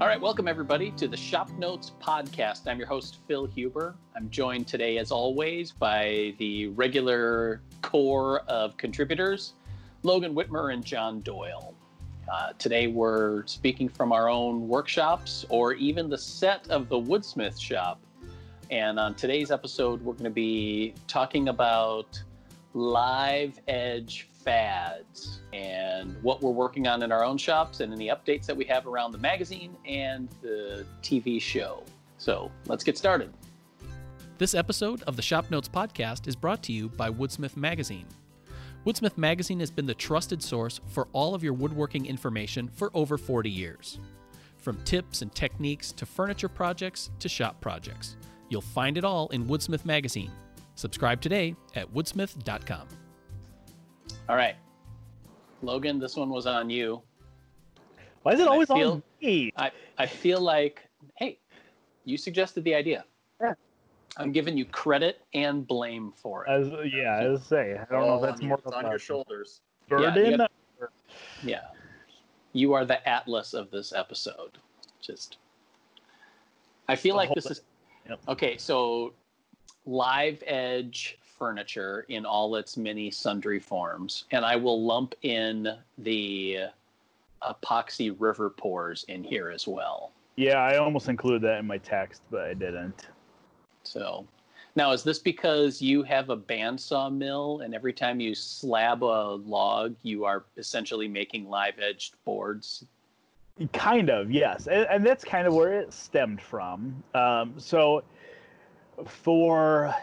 All right, welcome everybody to the Shop Notes podcast. I'm your host, Phil Huber. I'm joined today, as always, by the regular core of contributors, Logan Wittmer and John Doyle. Uh, today, we're speaking from our own workshops or even the set of the Woodsmith shop. And on today's episode, we're going to be talking about live edge fads and what we're working on in our own shops and in the updates that we have around the magazine and the TV show. So let's get started. This episode of the Shop Notes podcast is brought to you by Woodsmith Magazine. Woodsmith Magazine has been the trusted source for all of your woodworking information for over 40 years. From tips and techniques to furniture projects to shop projects, you'll find it all in Woodsmith Magazine. Subscribe today at woodsmith.com. All right. Logan, this one was on you. Why is it And I always feel- on me? I, I feel like, hey, you suggested the idea. Yeah. I'm giving you credit and blame for it. As, yeah, I was say I don't know if that's on more your, of it's on your shoulders. burden. you got- Yeah. You are the atlas of this episode. Just I feel The like this thing. is Yep. Okay, so live edge furniture in all its many sundry forms and I will lump in the epoxy river pours in here as well. yeah, I almost included that in my text, but I didn't. So now is this because you have a bandsaw mill and every time you slab a log you are essentially making live edged boards? Kind of, yes, and, and that's kind of where it stemmed from. Um, so, for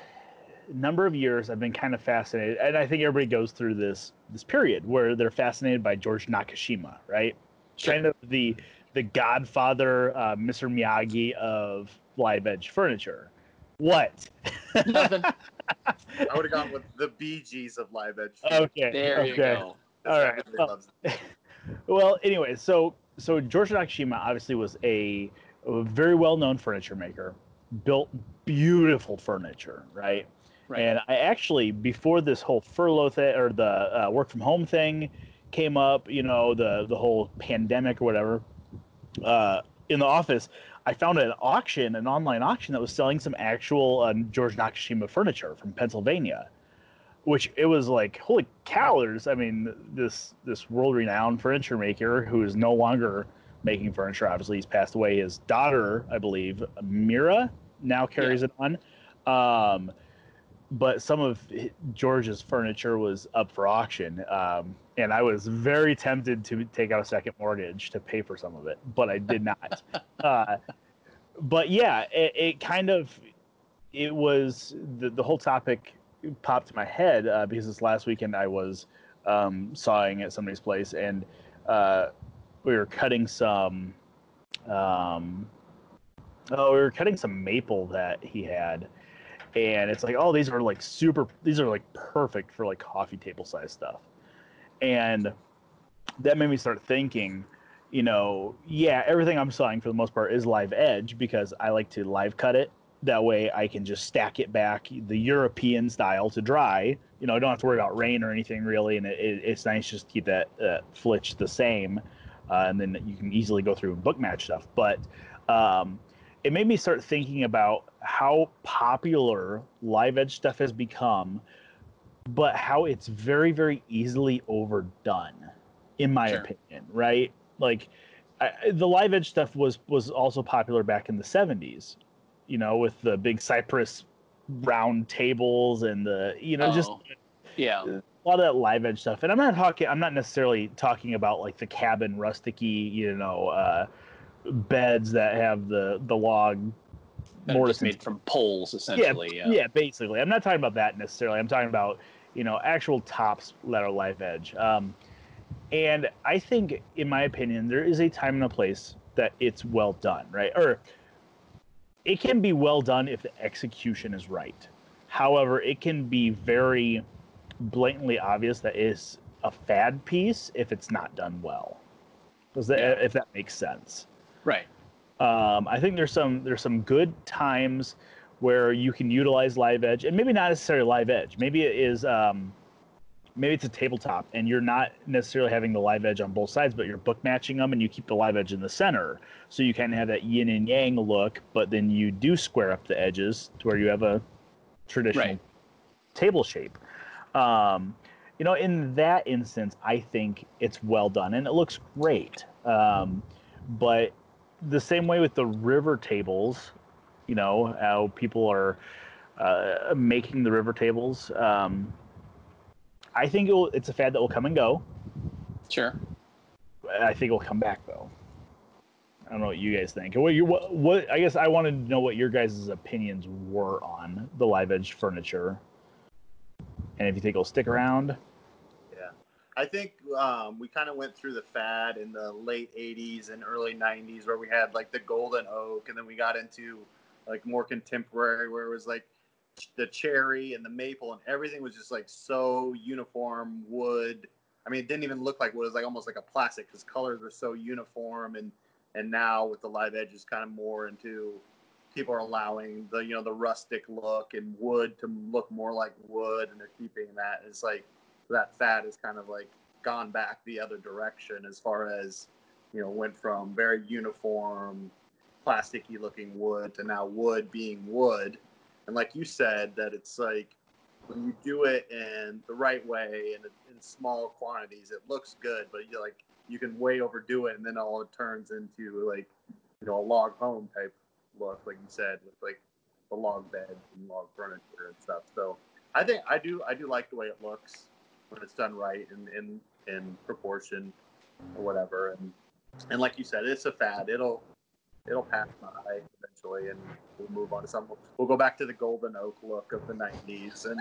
number of years, I've been kind of fascinated, and I think everybody goes through this this period where they're fascinated by George Nakashima, right? Sure. Kind of the the godfather, uh, Mr. Miyagi of live edge furniture. What? Nothing. I would have gone with the Bee Gees of live edge. Okay. There you okay. go. all right. Everybody loves. Well, anyway, so so George Nakashima obviously was a, a very well known furniture maker, built beautiful furniture, right? Right. And I actually before this whole furlough thing or the uh, work from home thing came up, you know, the the whole pandemic or whatever, uh, in the office, I found an auction, an online auction that was selling some actual uh, George Nakashima furniture from Pennsylvania which it was like holy cow there's i mean this this world renowned furniture maker who is no longer making furniture obviously he's passed away. His daughter i believe mira now carries it on. Um but some of george's furniture was up for auction um and i was very tempted to take out a second mortgage to pay for some of it but i did not uh but yeah it, it kind of it was the, the whole topic popped to my head uh, because this last weekend I was um, sawing at somebody's place and uh, we were cutting some. Um, oh, we were cutting some maple that he had, and it's like, oh, these are like super. These are like perfect for like coffee table size stuff, and that made me start thinking. You know, yeah, everything I'm sawing for the most part is live edge because I like to live cut it that way I can just stack it back the European style to dry. You know, I don't have to worry about rain or anything really, and it, it, it's nice just to keep that uh, flitch the same, uh, and then you can easily go through and book match stuff. But um, it made me start thinking about how popular live edge stuff has become, but how it's very very easily overdone, in my Sure. opinion. Right? Like I, the live edge stuff was was also popular back in the 70s you know, with the big cypress round tables and the, you know, just Oh, yeah. a lot of that live edge stuff. And I'm not talking, I'm not necessarily talking about like the cabin rusticy, you know, uh, beds that have the the log That are just mortise made from poles, yeah, essentially. yeah, Yeah. basically. I'm not talking about that necessarily. I'm talking about you know actual tops that are live edge. Um, and I think, in my opinion, there is a time and a place that it's well done, right? Or it can be well done if the execution is right. However, it can be very blatantly obvious that it's a fad piece if it's not done well. Does that, Yeah. if that makes sense? Right. Um, I think there's some there's some good times where you can utilize live edge, and maybe not necessarily live edge. Maybe it is um, maybe it's a tabletop and you're not necessarily having the live edge on both sides, but you're book matching them and you keep the live edge in the center. So you kind of have that yin and yang look, but then you do square up the edges to where you have a traditional Right. table shape. Um, you know, in that instance, I think it's well done and it looks great. Um, but the same way with the river tables, you know, how people are uh, making the river tables. Um, I think it will, it's a fad that will come and go. Sure. I think it'll come back though. I don't know what you guys think. What you what, what I guess I wanted to know what your guys' opinions were on the live edge furniture, and if you think it'll stick around. I think um, we kind of went through the fad in the late 80s and early 90s where we had like the golden oak and then we got into like more contemporary where it was like the cherry and the maple and everything was just like so uniform wood. I mean, it didn't even look like wood. It was like almost like a plastic because colors were so uniform and and now with the live edge is kind of more into people are allowing the you know the rustic look and wood to look more like wood and they're keeping that. It's like that fad has kind of like gone back the other direction as far as you know went from very uniform plasticky looking wood to now wood being wood. And like you said that it's like when you do it in the right way and in small quantities it looks good but you like you can way overdo it and then all it turns into like you know a log home type look like you said with like the log beds and log furniture and stuff. So i think i do i do like the way it looks when it's done right and in in proportion or whatever. And and like you said it's a fad. It'll it'll pass by eventually and we'll move on to something. We'll go back to the golden oak look of the 90s and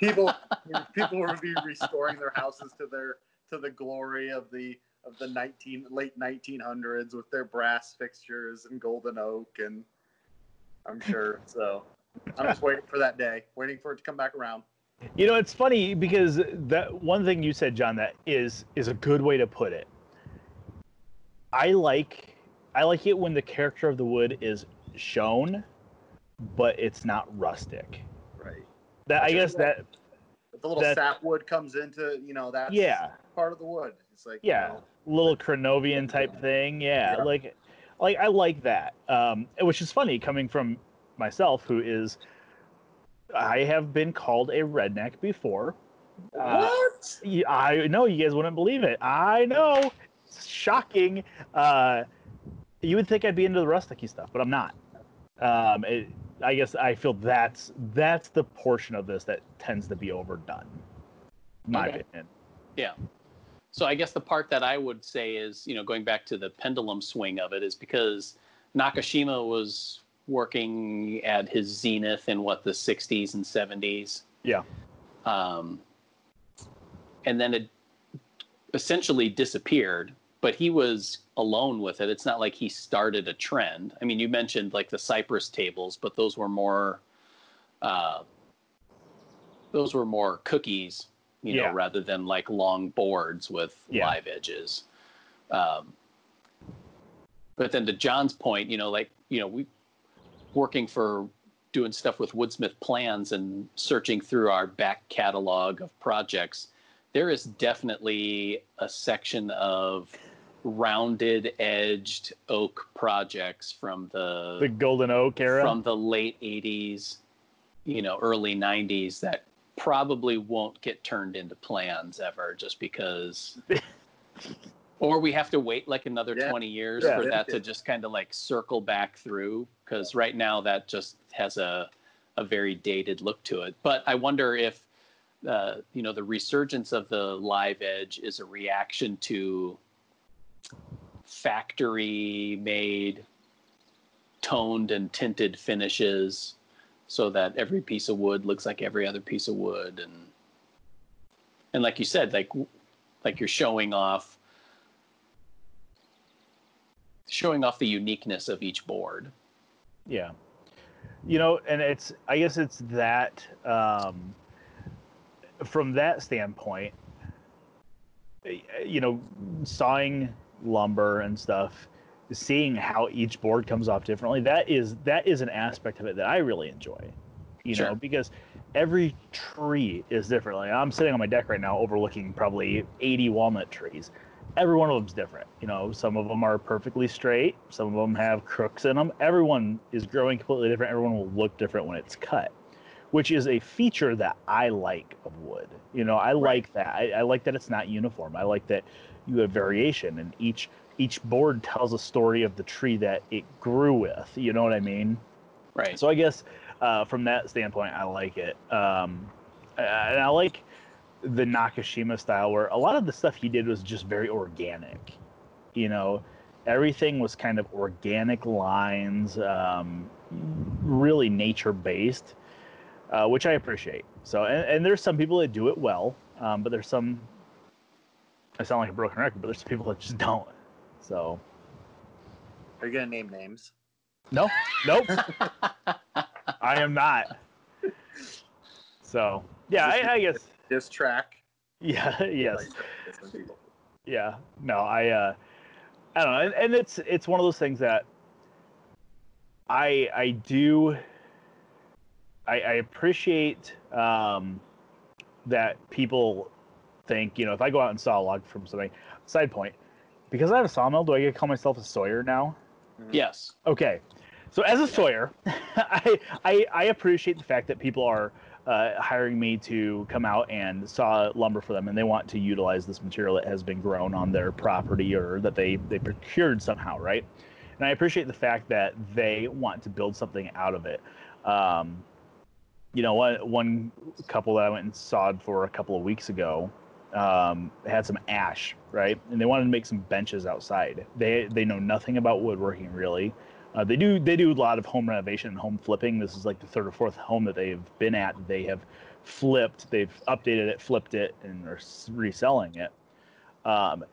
people people will be restoring their houses to their to the glory of the of the 19 late 1900s with their brass fixtures and golden oak and i'm sure so i'm just waiting for that day waiting for it to come back around You know, it's funny because that one thing you said, John, that is is a good way to put it. I like I like it when the character of the wood is shown, but it's not rustic. right That I guess that the little That- sapwood comes into you know that yeah part of the wood it's like you yeah know, little Krenovian type thing. Yeah, Yeah. like like I like that. Um, which is funny coming from myself, who is I have been called a redneck before. Uh, what Y- I know you guys wouldn't believe it. I know, it's shocking. Uh, you would think I'd be into the rusticy stuff, but I'm not. Um, it, I guess I feel that's that's the portion of this that tends to be overdone. My Okay. opinion. Yeah. So I guess the part that I would say is, you know, going back to the pendulum swing of it is because Nakashima was working at his zenith in what the 60s and 70s. Yeah. Um, and then it essentially disappeared, but he was alone with it. It's not like he started a trend. I mean, you mentioned like the Cypress tables, but those were more, uh, those were more cookies, you know, Yeah. rather than like long boards with Yeah. live edges. Um, but then to John's point, you know, like, you know, we working for doing stuff with Woodsmith plans and searching through our back catalog of projects, there is definitely a section of rounded edged oak projects from the, The golden oak era. from the late 80s, you know, early 90s that probably won't get turned into plans ever just because or we have to wait like another Yeah. 20 years Yeah. for that to just kind of like circle back through because right now that just has a a very dated look to it but i wonder if uh, you know the resurgence of the live edge is a reaction to factory made toned and tinted finishes so that every piece of wood looks like every other piece of wood and and like you said like like you're showing off showing off the uniqueness of each board Yeah. You know, and it's I guess it's that um from that standpoint you know, sawing lumber and stuff, seeing how each board comes off differently, that is that is an aspect of it that I really enjoy. you Sure. know, because every tree is different. Like I'm sitting on my deck right now overlooking probably 80 walnut trees. Every one of them's different. You know, some of them are perfectly straight, some of them have crooks in them. Everyone is growing completely different. Everyone will look different when it's cut, which is a feature that I like of wood. You know, I like that. I, I like that it's not uniform. I like that you have variation and each each board tells a story of the tree that it grew with. You know what I mean? Right. So I guess uh, from that standpoint, I like it. Um, and I like the Nakashima style, where a lot of the stuff he did was just very organic. You know, everything was kind of organic lines, um, really nature based, uh, which I appreciate. So, and, and there's some people that do it well, um, but there's some. I sound like a broken record, but there's some people that just don't. So, Are you gonna name names? no, nope. I am not. So yeah, I, I guess This track. yeah, yes, Like, yeah. No, I uh, I don't know, and, and it's it's one of those things that I I do I, I appreciate um, that people think you know if I go out and saw a log from something. Side point, because I have a sawmill, do I get to call myself a sawyer now? yes. Okay, so as a sawyer, I, I I appreciate the fact that people are uh, hiring me to come out and saw lumber for them, and they want to utilize this material that has been grown on their property or that they they procured somehow, right? And I appreciate the fact that they want to build something out of it. Um, you know, one one couple that I went and sawed for a couple of weeks ago um, had some ash, right? And they wanted to make some benches outside. They they know nothing about woodworking really. Uh, they do they do a lot of home renovation and home flipping. This is like the third or fourth home that they've been at. They have flipped, they've updated it, flipped it, and are reselling it. Um,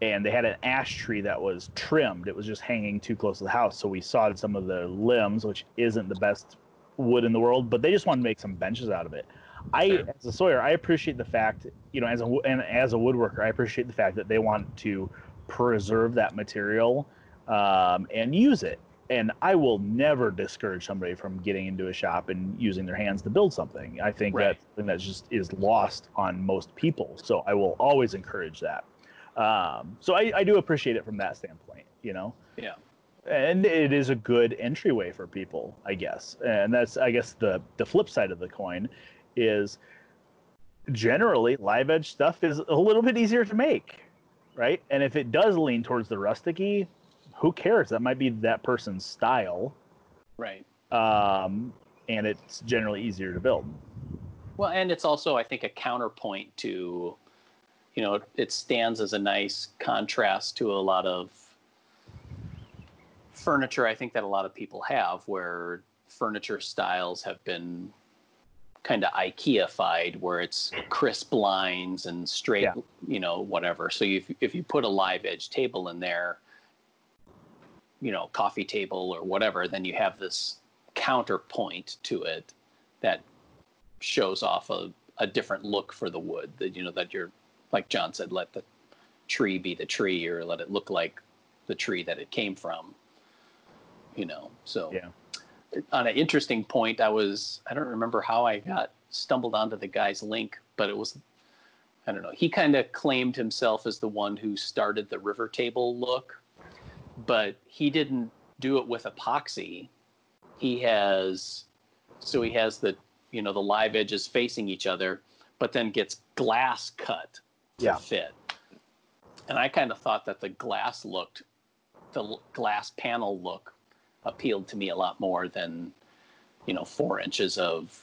and they had an ash tree that was trimmed. It was just hanging too close to the house, so we sawed some of the limbs, which isn't the best wood in the world, but they just wanted to make some benches out of it. I, as a sawyer, I appreciate the fact, you know, as a and as a woodworker, I appreciate the fact that they want to preserve that material um, and use it. And I will never discourage somebody from getting into a shop and using their hands to build something. I think Right. that's something that just is lost on most people. So I will always encourage that. Um, so I, I do appreciate it from that standpoint, you know Yeah. and it is a good entryway for people i guess and that's i guess the the flip side of the coin is generally live edge stuff is a little bit easier to make right and if it does lean towards the rusticy who cares that might be that person's style Right. um, and it's generally easier to build Well, and it's also, I think, a counterpoint to, you know, it stands as a nice contrast to a lot of furniture I think that a lot of people have, where furniture styles have been kind of IKEA-fied, where it's crisp lines and straight, Yeah. you know, whatever. So if if you put a live edge table in there, you know, coffee table or whatever, then you have this counterpoint to it that shows off a, a different look for the wood that you know that you're like john said let the tree be the tree or let it look like the tree that it came from you know so Yeah. on an interesting point i was i don't remember how i got stumbled onto the guy's link but it was i don't know he kind of claimed himself as the one who started the river table look but he didn't do it with epoxy he has so he has the you know the live edges facing each other but then gets glass cut to Yeah. fit and i kind of thought that the glass looked the glass panel look appealed to me a lot more than you know four inches of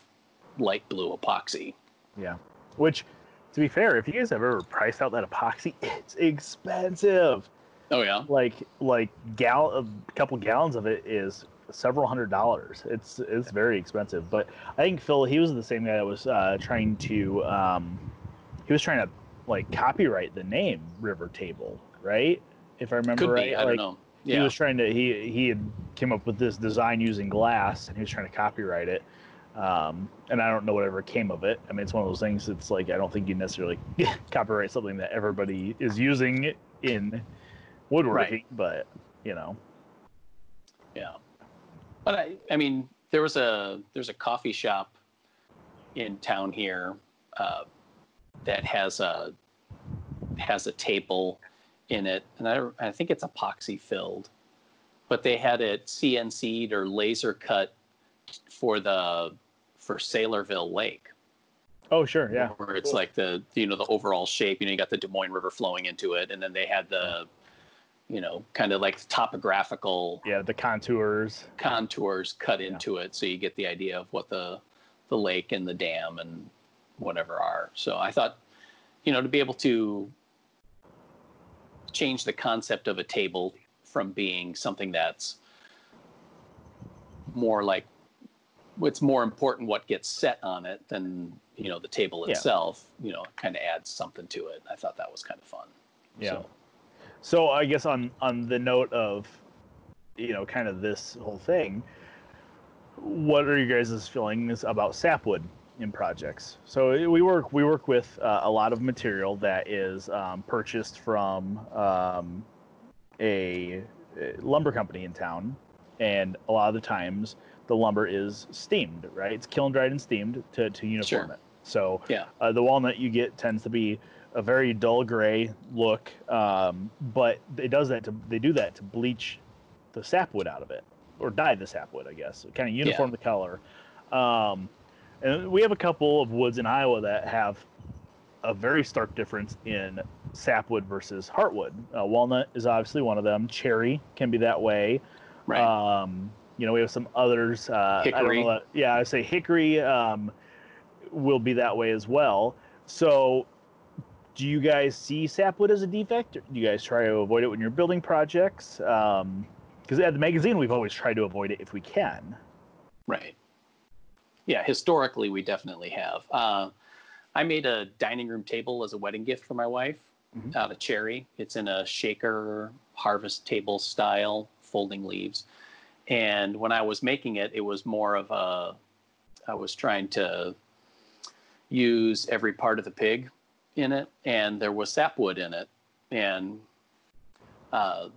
light blue epoxy Yeah. Which, to be fair, if you guys have ever priced out that epoxy, it's expensive. Oh yeah Like like gal a couple gallons of it is several hundred dollars. It's it's very expensive. But I think Phil, he was the same guy that was uh, trying to um, he was trying to like copyright the name River Table, right? If I remember could right, be i don't like, know he was trying to he he had came up with this design using glass and he was trying to copyright it um, and i don't know whatever came of it i mean it's one of those things it's like i don't think you necessarily copyright something that everybody is using in woodworking but you know Yeah. But I, I mean, there was a there's a coffee shop in town here uh, that has a has a table in it, and I, I think it's epoxy filled, but they had it CNC'd or laser cut for the for Saylorville Lake. Oh, sure, yeah. Where it's Cool. like the you know the overall shape. You know, you got the Des Moines River flowing into it, and then they had the you know kind of like topographical Yeah, the contours. contours cut into it, so you get the idea of what the the lake and the dam and whatever are. So I thought, you know, to be able to change the concept of a table from being something that's more like it's more important what gets set on it than you know the table Yeah. itself you know kind of adds something to it i thought that was kind of fun Yeah. So, So I guess on on the note of, you know, kind of this whole thing, what are you guys' feelings about sapwood in projects? So we work we work with uh, a lot of material that is um, purchased from um, a, lumber company in town, and a lot of the times the lumber is steamed, right? It's kiln dried and steamed to to uniform Sure. it. So yeah uh, the walnut you get tends to be a very dull gray look, um, but it does that to they do that to bleach the sapwood out of it or dye the sapwood, I guess, kind of uniform the color. Um, and we have a couple of woods in Iowa that have a very stark difference in sapwood versus heartwood. Uh, walnut is obviously one of them. Cherry can be that way. right Um, you know, we have some others. Uh, I don't Hickory. know that- yeah, I say hickory um, will be that way as well. So, do you guys see sapwood as a defect? Or do you guys try to avoid it when you're building projects? Because at the magazine, we've always tried to avoid it if we can. Right. Yeah, historically, we definitely have. Uh, I made a dining room table as a wedding gift for my wife Mhm. out of cherry. It's in a shaker harvest table style, folding leaves. And when I was making it, it was more of a, I was trying to use every part of the pig in it, and there was sapwood in it. And uh,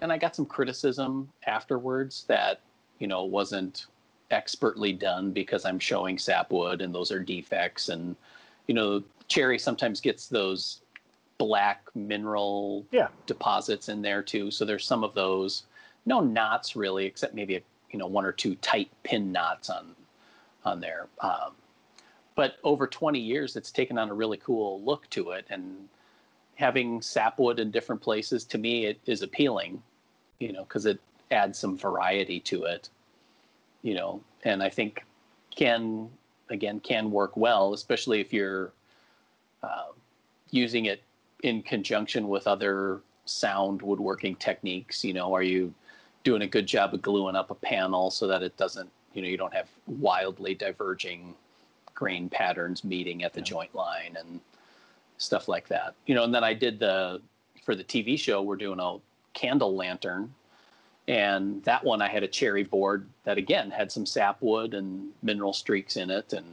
and I got some criticism afterwards that you know wasn't expertly done because I'm showing sapwood and those are defects and you know cherry sometimes gets those black mineral Yeah. deposits in there too so there's some of those no knots really except maybe a, you know one or two tight pin knots on on there um, but over 20 years it's taken on a really cool look to it. And having sapwood in different places to me it is appealing you know because it adds some variety to it you know. And i think can again can work well especially if you're uh, using it in conjunction with other sound woodworking techniques you know. Are you doing a good job of gluing up a panel so that it doesn't you know you don't have wildly diverging grain patterns meeting at the Yeah. joint line and stuff like that you know and then i did the for the tv show we're doing a candle lantern and that one I had a cherry board that again had some sapwood and mineral streaks in it, and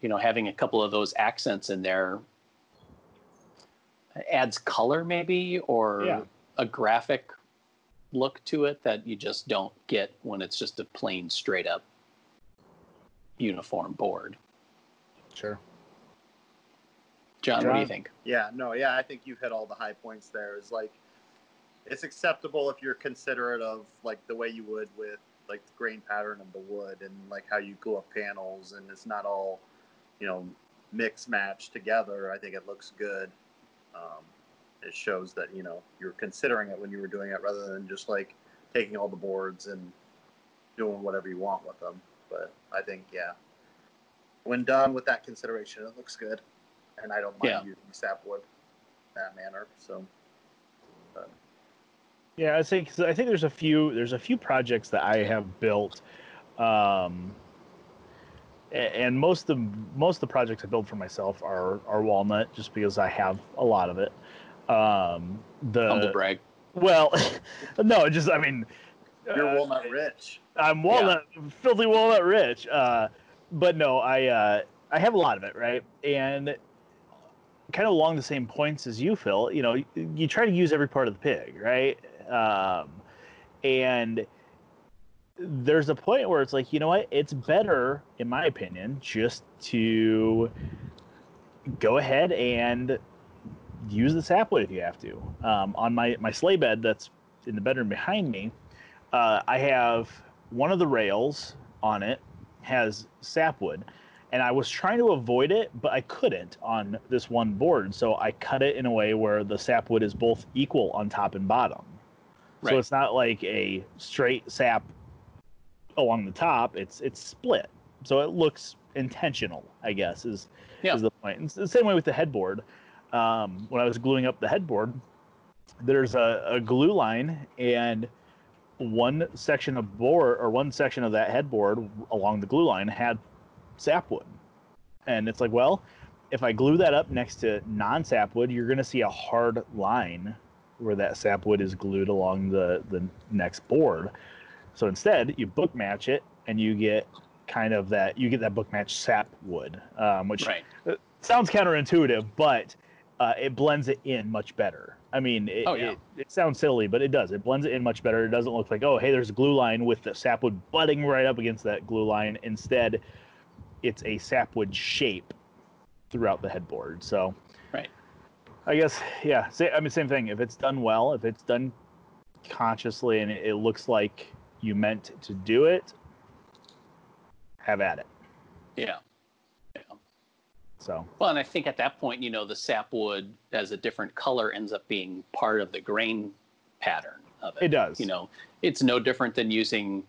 you know having a couple of those accents in there adds color maybe or Yeah. a graphic look to it that you just don't get when it's just a plain straight up uniform board. Sure. John, what do you think? Yeah, no, yeah, I think you've hit all the high points there. Is like it's acceptable if you're considerate of like the way you would with like the grain pattern of the wood and like how you glue up panels and it's not all, you know, mix match together. I think it looks good. Um, it shows that you know you're considering it when you were doing it rather than just like taking all the boards and doing whatever you want with them. But I think yeah, when done with that consideration, it looks good, and I don't mind Yeah. using sapwood in that manner. So but, Yeah, I think 'cause I think there's a few there's a few projects that I have built, um, and most of most of the projects I build for myself are are walnut, just because I have a lot of it. Um, the Humble brag. well, no, just I mean, you're uh, walnut rich. I'm walnut, filthy walnut rich. Uh, but no, I uh, I have a lot of it, right? And kind of along the same points as you, Phil. You know, you, you try to use every part of the pig, right? Um, and there's a point where it's like, you know what? It's better, in my opinion, just to go ahead and use the sapwood if you have to. Um, on my my sleigh bed that's in the bedroom behind me, uh, I have one of the rails on it has sapwood, and I was trying to avoid it, but I couldn't on this one board. So I cut it in a way where the sapwood is both equal on top and bottom. Right. So it's not like a straight sap along the top. It's it's split. So it looks intentional, I guess, is Yeah. is the point. It's the same way with the headboard. Um, when I was gluing up the headboard, there's a, a glue line and one section of board or one section of that headboard along the glue line had sapwood. And it's like, well, if I glue that up next to non sapwood, you're going to see a hard line where that sapwood is glued along the, the next board. So instead, you book match it and you get kind of that, you get that book match sapwood, um, which Right. sounds counterintuitive, but uh, it blends it in much better. I mean, it, Oh, yeah. it, it sounds silly, but it does. It blends it in much better. It doesn't look like, oh, hey, there's a glue line with the sapwood butting right up against that glue line. Instead, it's a sapwood shape throughout the headboard. So, Right. I guess, yeah. Say, I mean, same thing. If it's done well, if it's done consciously, and it, it looks like you meant to do it, have at it. Yeah. So, Well, and I think at that point, you know, the sapwood as a different color ends up being part of the grain pattern of it. it does. You know, it's no different than using,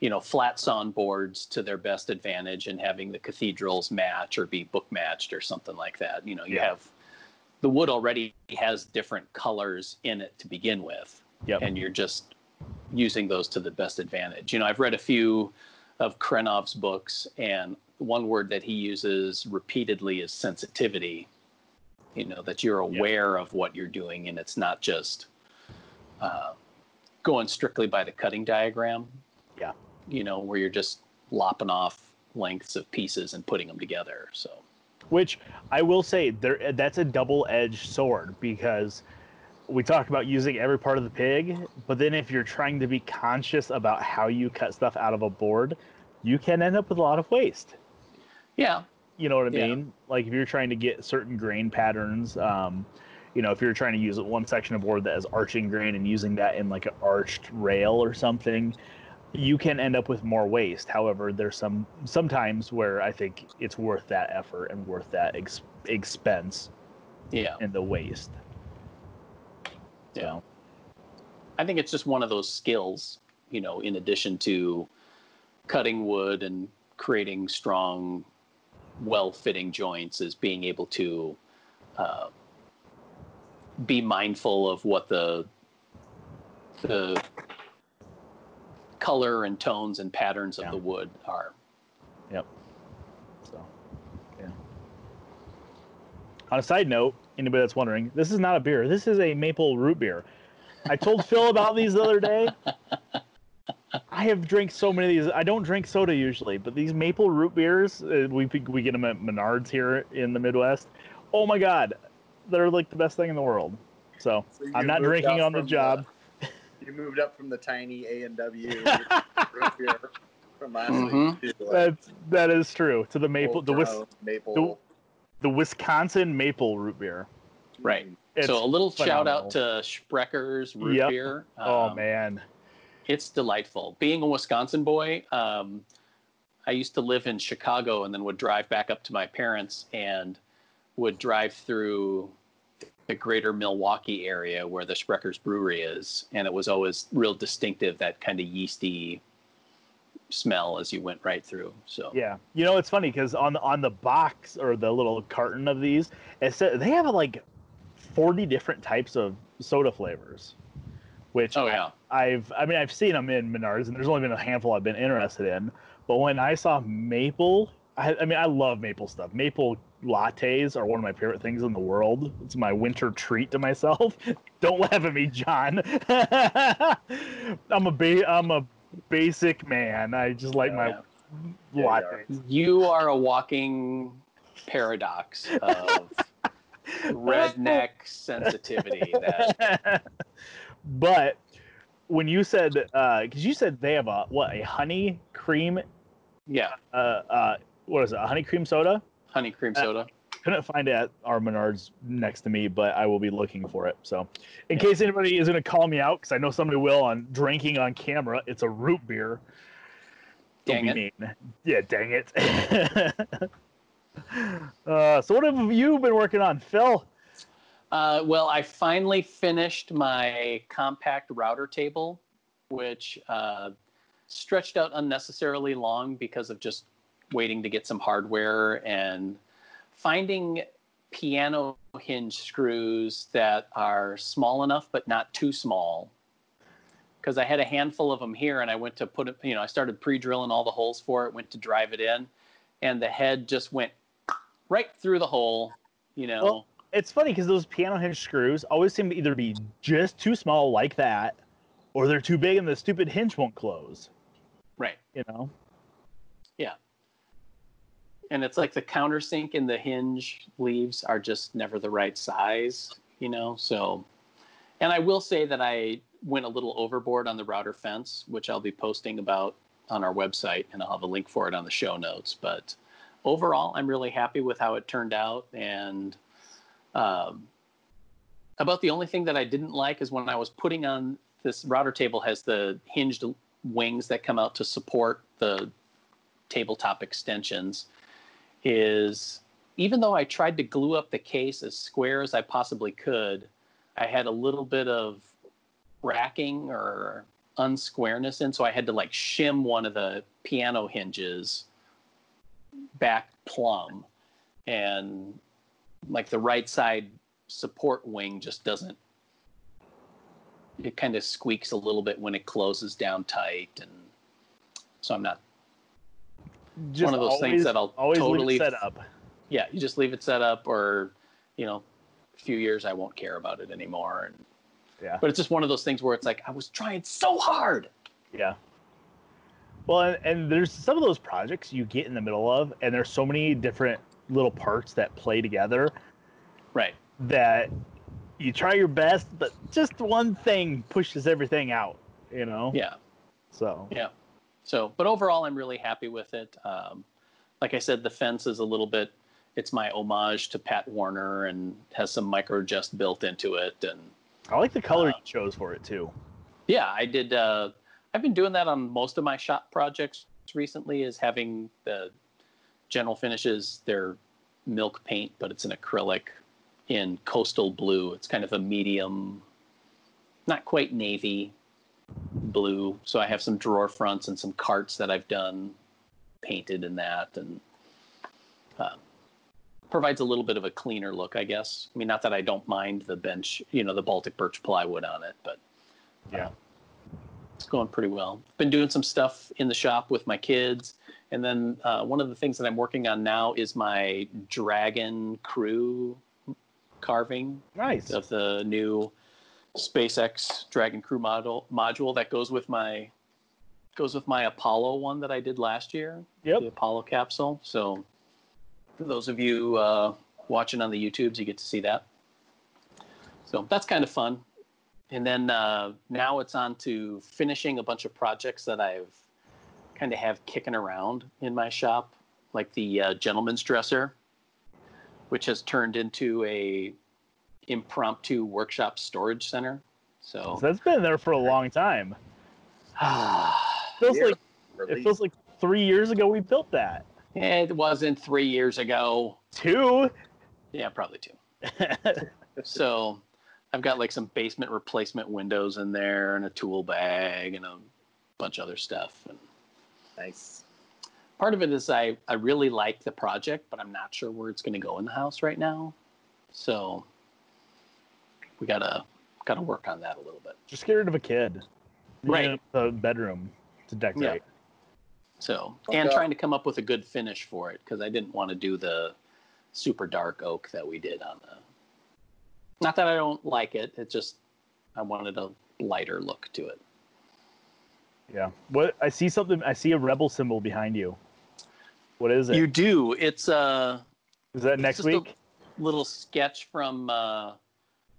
you know, flat sawn boards to their best advantage and having the cathedrals match or be book matched or something like that. You know, you Yeah. have the wood already has different colors in it to begin with, Yep. and you're just using those to the best advantage. You know, I've read a few of Krenov's books, and one word that he uses repeatedly is sensitivity. You know, that you're Yeah. aware of what you're doing, and it's not just uh, going strictly by the cutting diagram. Yeah. You know, where you're just lopping off lengths of pieces and putting them together. So, Which I will say there that's a double-edged sword because we talked about using every part of the pig, but then if you're trying to be conscious about how you cut stuff out of a board, you can end up with a lot of waste. Yeah, You know what I Yeah. mean? Like if you're trying to get certain grain patterns, um, you know, if you're trying to use one section of board that has arching grain and using that in like an arched rail or something, you can end up with more waste. However, there's some sometimes where I think it's worth that effort and worth that ex- expense yeah. and the waste. Yeah. So, I think it's just one of those skills, you know, in addition to cutting wood and creating strong, well fitting joints, is being able to uh, be mindful of what the the color and tones and patterns of Yeah. the wood are. Yep. So yeah. On a side note, anybody that's wondering, this is not a beer. This is a maple root beer. I told Phil about these the other day. I have drank so many of these. I don't drink soda usually, but these maple root beers, uh, we we get them at Menards here in the Midwest. Oh my god, they're like the best thing in the world. So So I'm not drinking on the from job. you moved up from the tiny A and W from last Mhm. week like That's that is true. To the maple, the Wis, maple. the Wisconsin maple root beer. Right. It's so a little shout out to Sprecher's root Yep. beer. Oh Um, man, It's delightful. Being a Wisconsin boy, um, I used to live in Chicago and then would drive back up to my parents and would drive through the greater Milwaukee area where the Sprecher's Brewery is. And it was always real distinctive, that kind of yeasty smell as you went right through. So, Yeah, you know it's funny because on the on the box or the little carton of these, it said they have like forty different types of soda flavors, which oh, yeah. I've I mean I've seen them in Menards and there's only been a handful I've been interested in, but when I saw maple, I, I mean I love maple stuff. Maple lattes are one of my favorite things in the world. It's my winter treat to myself. Don't laugh at me, John. I'm a ba- I'm a basic man. I just like oh, my Yeah. Yeah, lattes. You are a walking paradox of redneck sensitivity that but when you said uh because you said they have a what a honey cream Yeah, uh uh what is it a honey cream soda honey cream Uh, soda. couldn't find it at our Menards next to me, but I will be looking for it. So, in Yeah. case anybody is going to call me out, because I know somebody will on drinking on camera, it's a root beer. Don't Dang be mean. Yeah, dang it. uh, so, what have you been working on, Phil? Uh, well, I finally finished my compact router table, which uh, stretched out unnecessarily long because of just waiting to get some hardware and finding piano hinge screws that are small enough but not too small. Because I had a handful of them here, and I went to put it. You know, I started pre-drilling all the holes for it. Went to drive it in, and the head just went right through the hole. You know. Well, It's funny because those piano hinge screws always seem to either be just too small, like that, or they're too big and the stupid hinge won't close. right. You know? Yeah. And it's like the countersink and the hinge leaves are just never the right size, you know. So, and I will say that I went a little overboard on the router fence, which I'll be posting about on our website, and I'll have a link for it on the show notes. But overall, I'm really happy with how it turned out, and um, about the only thing that I didn't like is when I was putting on this router table has the hinged wings that come out to support the tabletop extensions is even though I tried to glue up the case as square as I possibly could, I had a little bit of racking or unsquareness in, so I had to like shim one of the piano hinges back plumb, and like the right side support wing just doesn't. It kind of squeaks a little bit when it closes down tight, and so I'm not Just one of those always, things that I'll always totally set up. yeah, you just leave it set up, or you know, a few years I won't care about it anymore. And Yeah. but it's just one of those things where it's like I was trying so hard. Yeah. Well, and, and there's some of those projects you get in the middle of, and there's so many different little parts that play together Right. that you try your best, but just one thing pushes everything out, you know? Yeah. So, Yeah. So, but overall, I'm really happy with it. Um, like I said, the fence is a little bit. It's my homage to Pat Warner and has some micro adjust built into it. And I like the color Uh, you chose for it too. yeah, I did. Uh, I've been doing that on most of my shop projects recently. Is having the general finishes their milk paint, but it's an acrylic in coastal blue. It's kind of a medium, not quite navy blue. So I have some drawer fronts and some carts that I've done painted in that, and uh, provides a little bit of a cleaner look, I guess. I mean, not that I don't mind the bench, you know, the Baltic birch plywood on it, but Yeah. It's going pretty well. Been doing some stuff in the shop with my kids, and then uh, one of the things that I'm working on now is my Dragon Crew carving Nice. of the new SpaceX Dragon Crew model module that goes with my goes with my Apollo one that I did last year, Yep. the Apollo capsule. So for those of you uh, watching on the YouTubes, you get to see that. So that's kind of fun. And then uh, now it's on to finishing a bunch of projects that I've kind of have kicking around in my shop, like the uh, gentleman's dresser, which has turned into a impromptu workshop storage center. So So that's been there for a long time. Feels Yeah. like it feels like three years ago we built that. it wasn't three years ago. Two. Yeah, probably two. So I've got like some basement replacement windows in there and a tool bag and a bunch of other stuff. And nice. part of it is I, I really like the project, but I'm not sure where it's going to go in the house right now. So we gotta gotta work on that a little bit. Just get rid of a kid. You Right. need The bedroom to decorate. So Okay. and uh, trying to come up with a good finish for it because I didn't want to do the super dark oak that we did on the. Not that I don't like it. It just I wanted a lighter look to it. Yeah. What I see something. I see a rebel symbol behind you. What is it? You do. It's a Is that next week? little sketch from uh,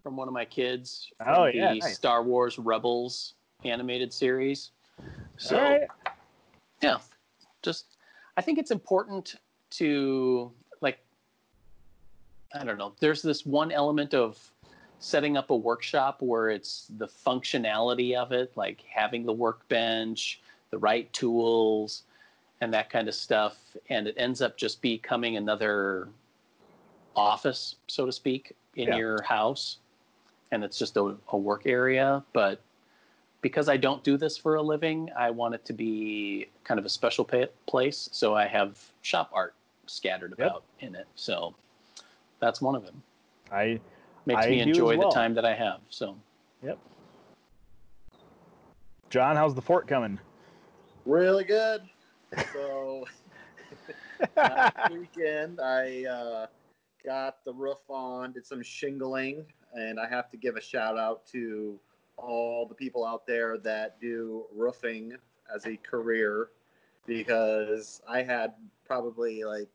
from one of my kids. Oh, the yeah, nice. Star Wars Rebels animated series. So right. yeah, just I think it's important to I don't know. There's this one element of setting up a workshop where it's the functionality of it, like having the workbench, the right tools, and that kind of stuff, and it ends up just becoming another office, so to speak, in Yeah. your house, and it's just a, a work area. But because I don't do this for a living, I want it to be kind of a special place. So I have shop art scattered Yep. about in it. So that's one of them. I Makes I me enjoy well. the time that I have. So Yep. John, how's the fort coming? Really good. So last weekend I uh, got the roof on, did some shingling, and I have to give a shout out to all the people out there that do roofing as a career because I had probably like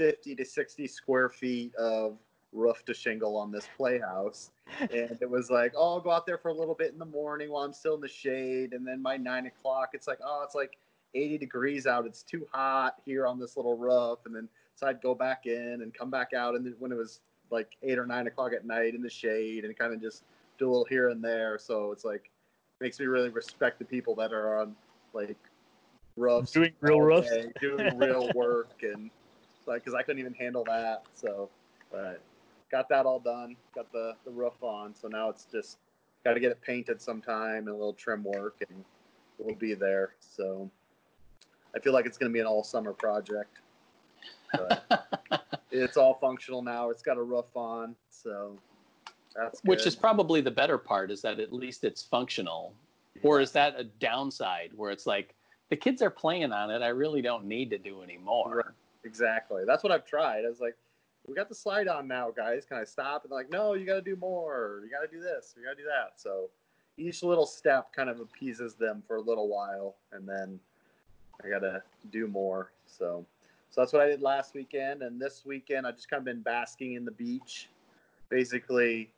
50 to 60 square feet of roof to shingle on this playhouse. And it was like, oh, I'll go out there for a little bit in the morning while I'm still in the shade. And then by nine o'clock, it's like, oh, it's like 80 degrees out. It's too hot here on this little roof. And then so I'd go back in and come back out. And then when it was like eight or nine o'clock at night in the shade and kind of just do a little here and there. So it's like, makes me really respect the people that are on like roofs Doing real roofs? doing real work and like because I couldn't even handle that. So, but got that all done. Got the the roof on. So now it's just got to get it painted sometime and a little trim work, and we'll be there. So I feel like it's going to be an all summer project. But it's all functional now. It's got a roof on, so that's which is probably the better part is that at least it's functional. Or is that a downside where it's like the kids are playing on it? I really don't need to do anymore. Exactly. That's what I've tried. I was like, we got the slide on now, guys. Can I stop? And they're like, no, you got to do more. You got to do this. You got to do that. So each little step kind of appeases them for a little while, and then I got to do more. So, so that's what I did last weekend, and this weekend I've just kind of been basking in the beach, basically,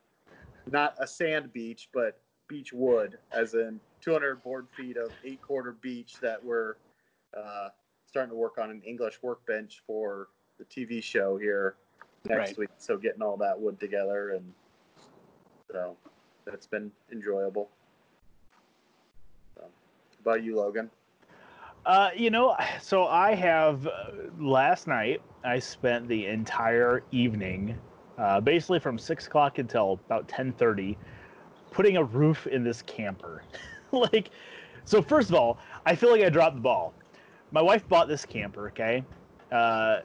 not a sand beach, but beech wood, as in 200 board feet of eight quarter beech that we're uh, starting to work on an English workbench for the TV show here next Right. week. So getting all that wood together and so that's been enjoyable. So, about you, Logan? Uh, you know, so I have uh, last night. I spent the entire evening, uh, basically from six o'clock until about ten thirty, putting a roof in this camper. like, so first of all, I feel like I dropped the ball. My wife bought this camper. Okay, uh,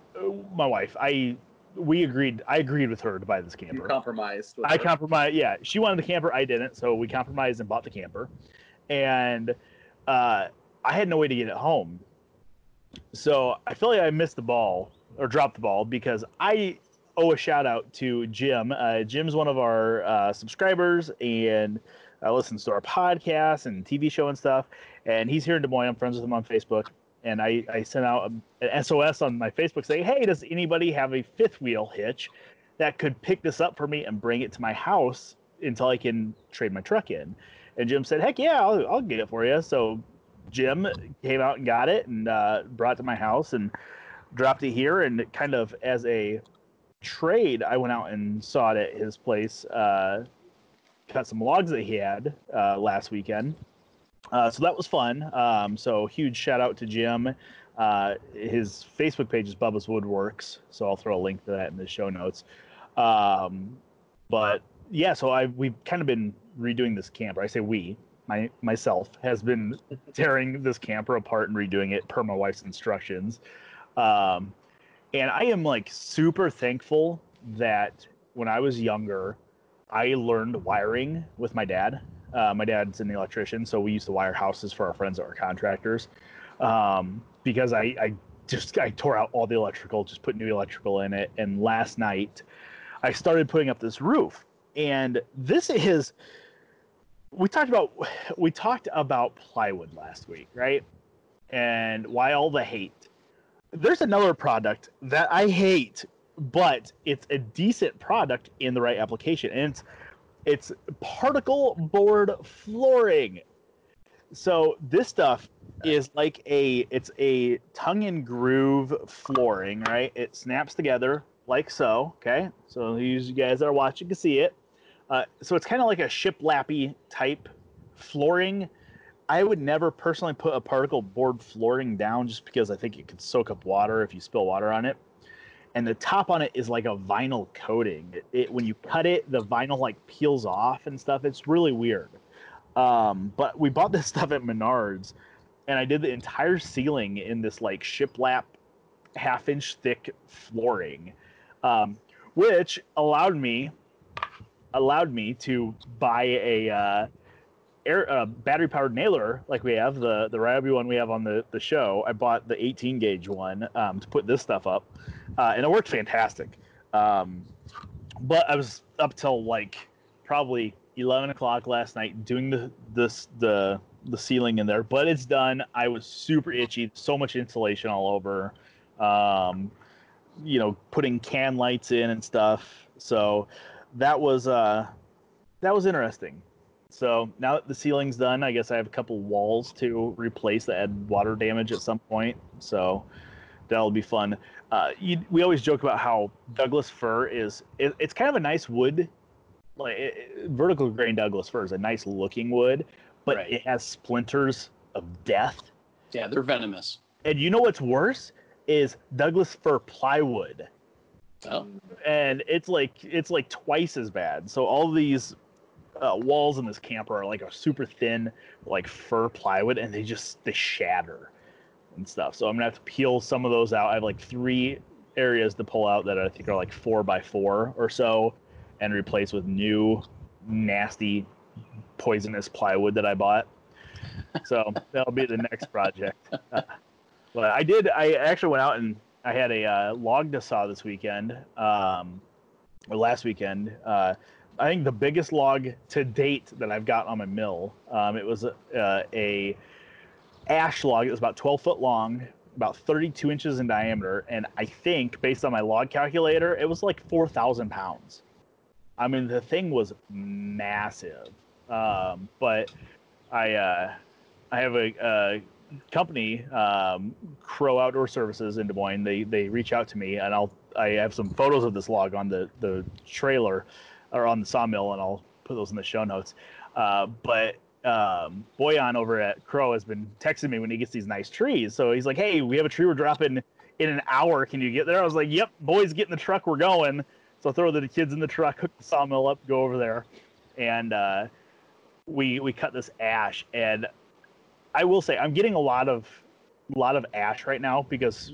my wife. I we agreed. I agreed with her to buy this You camper. compromised. With I compromised. Yeah, she wanted the camper. I didn't, so we compromised and bought the camper. And uh, I had no way to get it home, so I feel like I missed the ball or dropped the ball because I owe a shout out to Jim. Uh, Jim's one of our uh, subscribers and uh, listens to our podcast and TV show and stuff. And he's here in Des Moines. I'm friends with him on Facebook. And I, I sent out an SOS on my Facebook saying, "Hey, does anybody have a fifth wheel hitch that could pick this up for me and bring it to my house until I can trade my truck in?" And Jim said, "Heck yeah, I'll, I'll get it for you." So Jim came out and got it and uh, brought it to my house and dropped it here. And kind of as a trade, I went out and saw it at his place, uh, cut some logs that he had uh, last weekend. Uh, so that was fun. Um, so huge shout out to Jim. Uh, his Facebook page is Bubba's Woodworks, so I'll throw a link to that in the show notes. Um, but yeah, so I we've kind of been redoing this camper. I say we, my myself has been tearing this camper apart and redoing it per my wife's instructions. Um, and I am like super thankful that when I was younger, I learned wiring with my dad. Uh, my dad's an electrician, so we used to wire houses for our friends that were contractors. Um, because I, I just I tore out all the electrical, just put new electrical in it. And last night, I started putting up this roof, and this is we talked about we talked about plywood last week, right? And why all the hate. There's another product that I hate, but it's a decent product in the right application, and it's it's particle board flooring. So this stuff is like a it's a tongue and groove flooring, right? It snaps together like so. Okay, so these you guys that are watching can see it. Uh, so it's kind of like a shiplappy type flooring. I would never personally put a particle board flooring down just because I think it could soak up water if you spill water on it. And the top on it is like a vinyl coating. It, it when you cut it, the vinyl like peels off and stuff. It's really weird. Um, but we bought this stuff at Menards, and I did the entire ceiling in this like shiplap, half inch thick flooring, um, which allowed me allowed me to buy a uh, air uh, battery powered nailer like we have the the Ryobi one we have on the the show. I bought the 18 gauge one um, to put this stuff up, uh, and it worked fantastic. Um, but I was up till like probably 11 o'clock last night doing the this the the ceiling in there, but it's done. I was super itchy, so much insulation all over. Um, you know, putting can lights in and stuff. So that was uh that was interesting. So now that the ceiling's done, I guess I have a couple walls to replace that had water damage at some point. So that'll be fun. Uh, you, we always joke about how Douglas fir is it, it's kind of a nice wood, like it, vertical grain Douglas fir is a nice looking wood, but Right. it has splinters of death. Yeah, they're venomous. And you know what's worse is Douglas fir plywood Oh, and it's like it's like twice as bad. So all these uh, walls in this camper are like a super thin, like fir plywood, and they just they shatter and stuff. So I'm gonna have to peel some of those out. I have like three areas to pull out that I think are like four by four or so, and replace with new nasty poisonous plywood that I bought. So that'll be the next project. But I did. I actually went out and I had a uh, log to saw this weekend, um, or last weekend. Uh, I think the biggest log to date that I've got on my mill. Um, it was uh, a ash log. It was about 12 foot long, about 32 inches in diameter, and I think, based on my log calculator, it was like 4,000 pounds. I mean, the thing was massive. Um, but I uh, I have a, a company, um, Crow Outdoor Services in Des Moines. They they reach out to me, and I'll I have some photos of this log on the the trailer or on the sawmill, and I'll put those in the show notes. Uh, but um, Boyan over at Crow has been texting me when he gets these nice trees. So he's like, "Hey, we have a tree we're dropping in an hour. Can you get there?" I was like, "Yep, boys, get in the truck. We're going." So I throw the kids in the truck, hook the sawmill up, go over there, and uh, we we cut this ash. And I will say, I'm getting a lot of a lot of ash right now because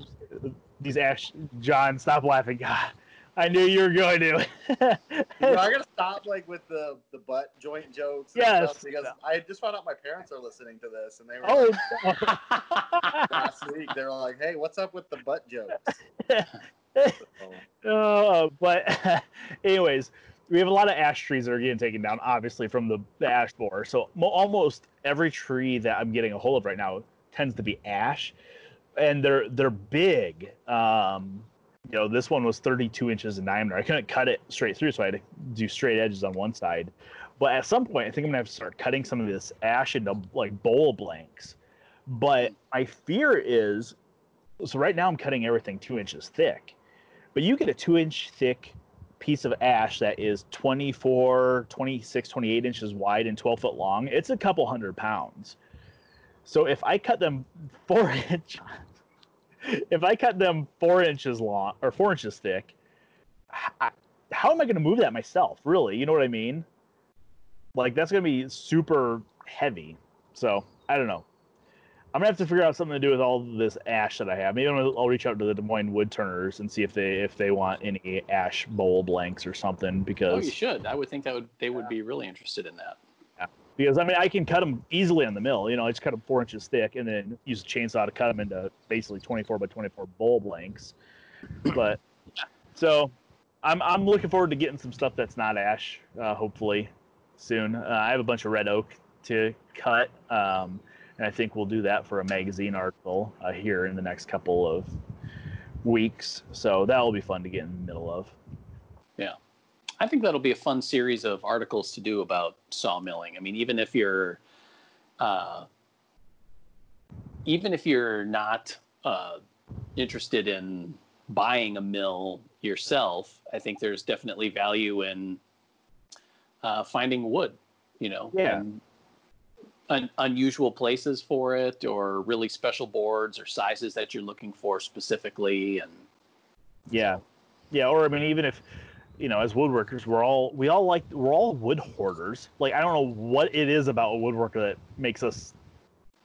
these ash. John, stop laughing. God, I knew you were going to. You know, I gotta stop like with the the butt joint jokes. And Yes. stuff because I just found out my parents are listening to this, and they were oh, last week. They were like, "Hey, what's up with the butt jokes?" Oh. Uh, but anyways, we have a lot of ash trees that are getting taken down, obviously from the, the ash borer. So mo- almost every tree that I'm getting a hold of right now tends to be ash, and they're they're big. Um, you know, this one was 32 inches in diameter. I couldn't cut it straight through, so I had to do straight edges on one side. But at some point, I think I'm gonna have to start cutting some of this ash into like bowl blanks. But my fear is, so right now I'm cutting everything two inches thick but you get a two inch thick piece of ash that is 24 26 28 inches wide and 12 foot long it's a couple hundred pounds so if i cut them four inch if i cut them four inches long or four inches thick h- how am i going to move that myself really you know what i mean like that's going to be super heavy so i don't know I'm gonna have to figure out something to do with all this ash that I have. Maybe I'm gonna, I'll reach out to the Des Moines wood turners and see if they if they want any ash bowl blanks or something Because oh, you should. I would think that would they would be really interested in that. Because I mean I can cut them easily on the mill. You know, I just cut them four inches thick and then use a chainsaw to cut them into basically 24 by 24 bowl blanks. But so I'm I'm looking forward to getting some stuff that's not ash. Uh, hopefully soon. Uh, I have a bunch of red oak to cut. Um, and I think we'll do that for a magazine article uh, here in the next couple of weeks. So that'll be fun to get in the middle of. I think that'll be a fun series of articles to do about sawmilling. I mean, even if you're uh, even if you're not uh, interested in buying a mill yourself, I think there's definitely value in uh, finding wood. You know, Yeah. and un- unusual places for it, or really special boards or sizes that you're looking for specifically, and Yeah, yeah. Or I mean, even if you know, as woodworkers, we're all we all like we're all wood hoarders. Like I don't know what it is about a woodworker that makes us.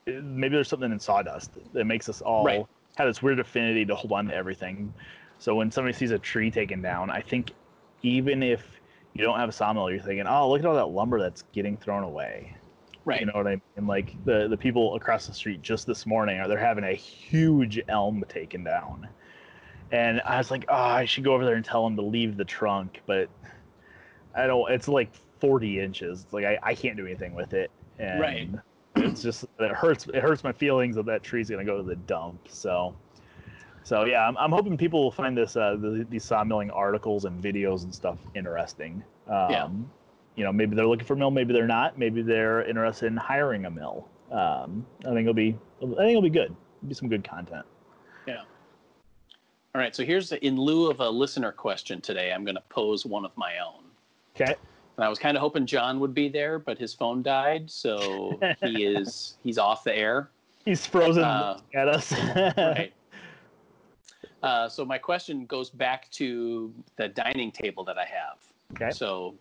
Maybe there's something in sawdust that makes us all Right. have this weird affinity to hold on to everything. So when somebody sees a tree taken down, I think even if you don't have a sawmill, you're thinking, "Oh, look at all that lumber that's getting thrown away." right, You know what I mean? Like the the people across the street just this morning are they're having a huge elm taken down, and I was like, oh, I should go over there and tell them to leave the trunk, but I don't. It's like forty inches. It's like I, I can't do anything with it, and Right. it's just it hurts. It hurts my feelings that that tree's gonna go to the dump. So. So yeah, I'm, I'm hoping people will find this uh, the, these sawmilling articles and videos and stuff interesting. Um, Yeah. You know, maybe they're looking for a mill, maybe they're not. Maybe they're interested in hiring a mill. Um, I think it'll be I think it'll be good. It'll be some good content. All right, so here's in lieu of a listener question today, I'm going to pose one of my own. Okay. And I was kind of hoping John would be there, but his phone died, so he is he's off the air. He's frozen Uh, at us. Right. Uh, so my question goes back to the dining table that I have. Okay. So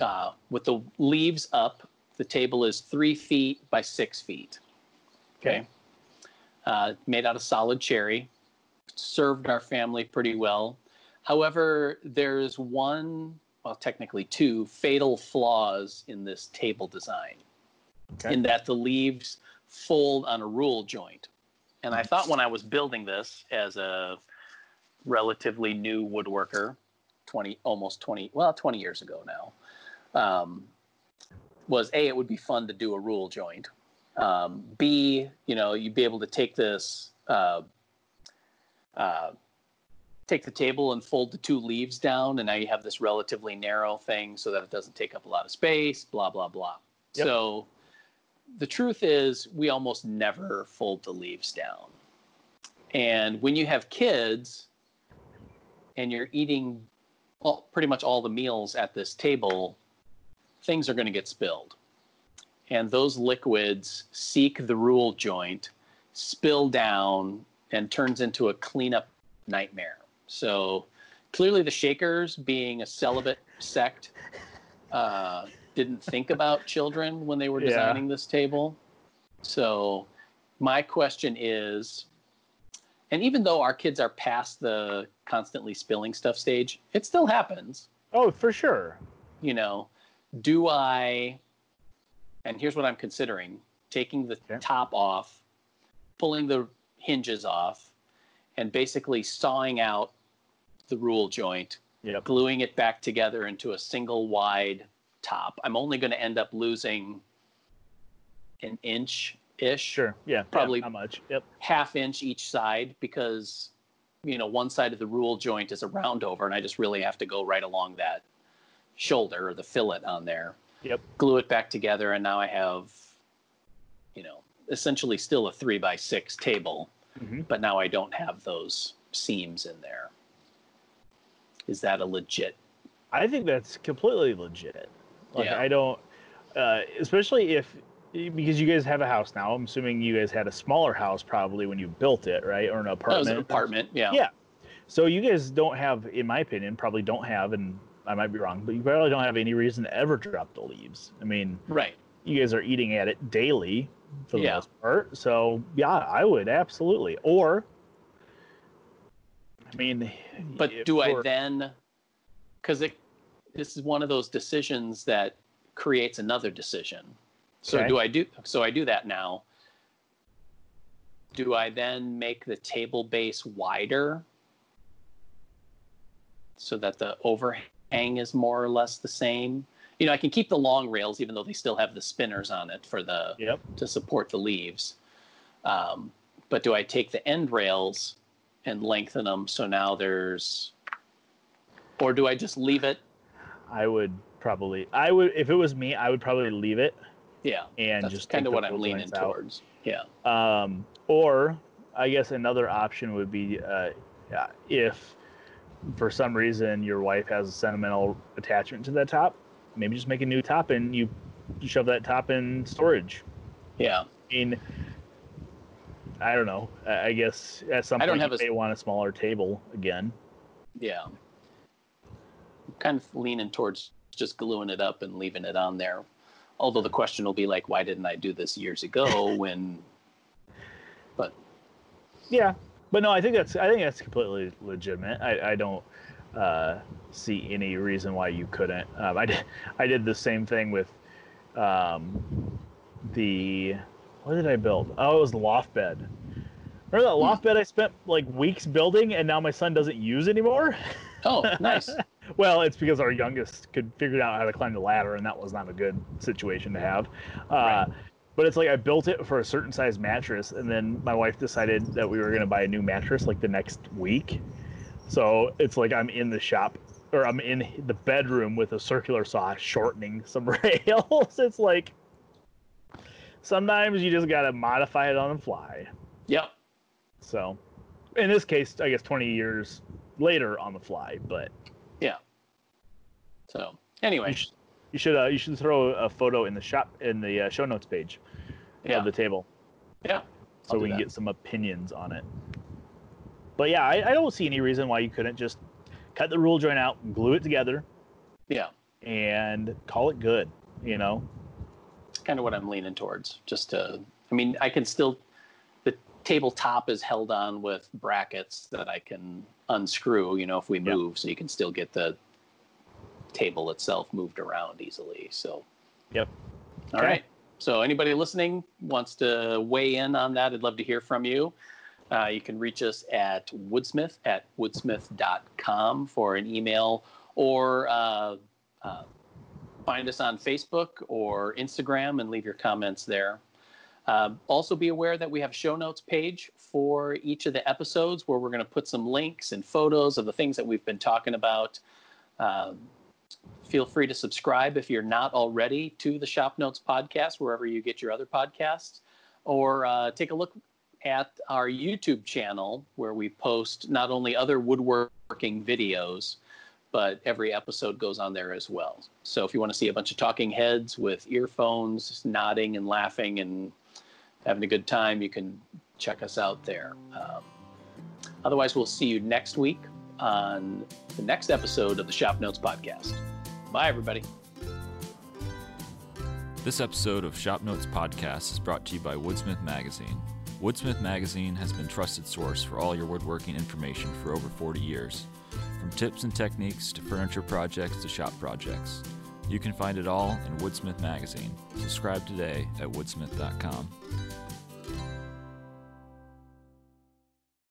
uh, with the leaves up, the table is three feet by six feet. Okay. Uh, made out of solid cherry. Served our family pretty well. However, there's one, well, technically two fatal flaws in this table design. Okay. In that the leaves fold on a rule joint. And I thought when I was building this as a relatively new woodworker, 20, almost 20, well, 20 years ago now, um, was A, it would be fun to do a rule joint. Um, B, you know, you'd be able to take this, uh, uh, take the table and fold the two leaves down, and now you have this relatively narrow thing so that it doesn't take up a lot of space, blah, blah, blah. Yep. So the truth is, we almost never fold the leaves down. And when you have kids and you're eating all, pretty much all the meals at this table, things are going to get spilled. And those liquids seek the rule joint, spill down, and turns into a cleanup nightmare. So clearly, the Shakers, being a celibate sect, uh, didn't think about children when they were Yeah. designing this table. So my question is and even though our kids are past the constantly spilling stuff stage, it still happens. oh, for sure. You know, do I and here's what I'm considering taking the Okay. top off, pulling the hinges off, and basically sawing out the rule joint Yep. gluing it back together into a single wide top. I'm only going to end up losing an inch ish, Sure. Yeah. Probably- yeah, not much. Yep. half inch each side because you know one side of the rule joint is a round over, and I just really have to go right along that shoulder or the fillet on there. Yep. Glue it back together, and now I have, you know, essentially still a three by six table, Mhm. but now I don't have those seams in there. Is that a legit I think that's completely legit. Like Yeah. I don't, uh, especially if because you guys have a house now. I'm assuming you guys had a smaller house probably when you built it, right, or an That was an apartment, yeah. Yeah. So you guys don't have, in my opinion, probably don't have, and I might be wrong, but you probably don't have any reason to ever drop the leaves. I mean, Right. you guys are eating at it daily for the Yeah. most part. So yeah, I would absolutely. Or, I mean, But do I then because it this is one of those decisions that creates another decision. So Okay. do I do so I do that now. Do I then make the table base wider so that the overhang is more or less the same? You know, I can keep the long rails even though they still have the spinners on it for the Yep. to support the leaves. Um, but do I take the end rails and lengthen them so now there's, or do I just leave it? I would probably, I would, if it was me, I would probably leave it Yeah. and That's just kind of what I'm leaning joints out. towards. Yeah. Um, or I guess another option would be uh, yeah, if for some reason your wife has a sentimental attachment to that top, maybe just make a new top and you shove that top in storage. Yeah. I mean, I don't know. I I guess at some I don't point have you a- may want a smaller table again. Yeah. I'm kind of leaning towards just gluing it up and leaving it on there. Although the question will be like, why didn't I do this years ago when but Yeah, but no, I think that's I think that's completely legitimate. I, I don't uh, see any reason why you couldn't. Um, I did I did the same thing with um, the what did I build? Oh, it was the loft bed. Remember that loft bed I spent like weeks building, and now my son doesn't use anymore. oh nice. well, it's because our youngest could figure out how to climb the ladder, and that was not a good situation to have. Uh, Right. But it's like I built it for a certain size mattress, and then my wife decided that we were going to buy a new mattress like the next week. So it's like I'm in the shop, or I'm in the bedroom with a circular saw shortening some rails. It's like sometimes you just got to modify it on the fly. Yep. So in this case, I guess 20 years later on the fly, but yeah. So anyway, You should you should, uh, you should throw a photo in the shop in the uh, show notes page yeah. of the table Yeah. so I'll we can that. get some opinions on it. But yeah, I, I don't see any reason why you couldn't just cut the rule joint out, glue it together, Yeah. and call it good. You know, It's kind of what I'm leaning towards. Just to, I mean, I can still, the tabletop is held on with brackets that I can unscrew, you know, if we move, so you can still get the table itself moved around easily. So, Yep. All Okay. right. So, anybody listening wants to weigh in on that, I'd love to hear from you. Uh, you can reach us at woodsmith at woodsmith.com for an email or uh, uh, find us on Facebook or Instagram and leave your comments there. Um, also, be aware that we have a show notes page for each of the episodes where we're going to put some links and photos of the things that we've been talking about. Um, feel free to subscribe if you're not already to the Shop Notes podcast, wherever you get your other podcasts, or uh, take a look at our YouTube channel where we post not only other woodworking videos, but every episode goes on there as well. So if you want to see a bunch of talking heads with earphones, nodding and laughing and having a good time, you can check us out there. Um, otherwise, we'll see you next week on the next episode of the Shop Notes podcast. Bye, everybody. This episode of Shop Notes Podcast is brought to you by Woodsmith Magazine. Woodsmith Magazine has been trusted source for all your woodworking information for over 40 years. From tips and techniques to furniture projects to shop projects. You can find it all in Woodsmith Magazine. Subscribe today at woodsmith.com.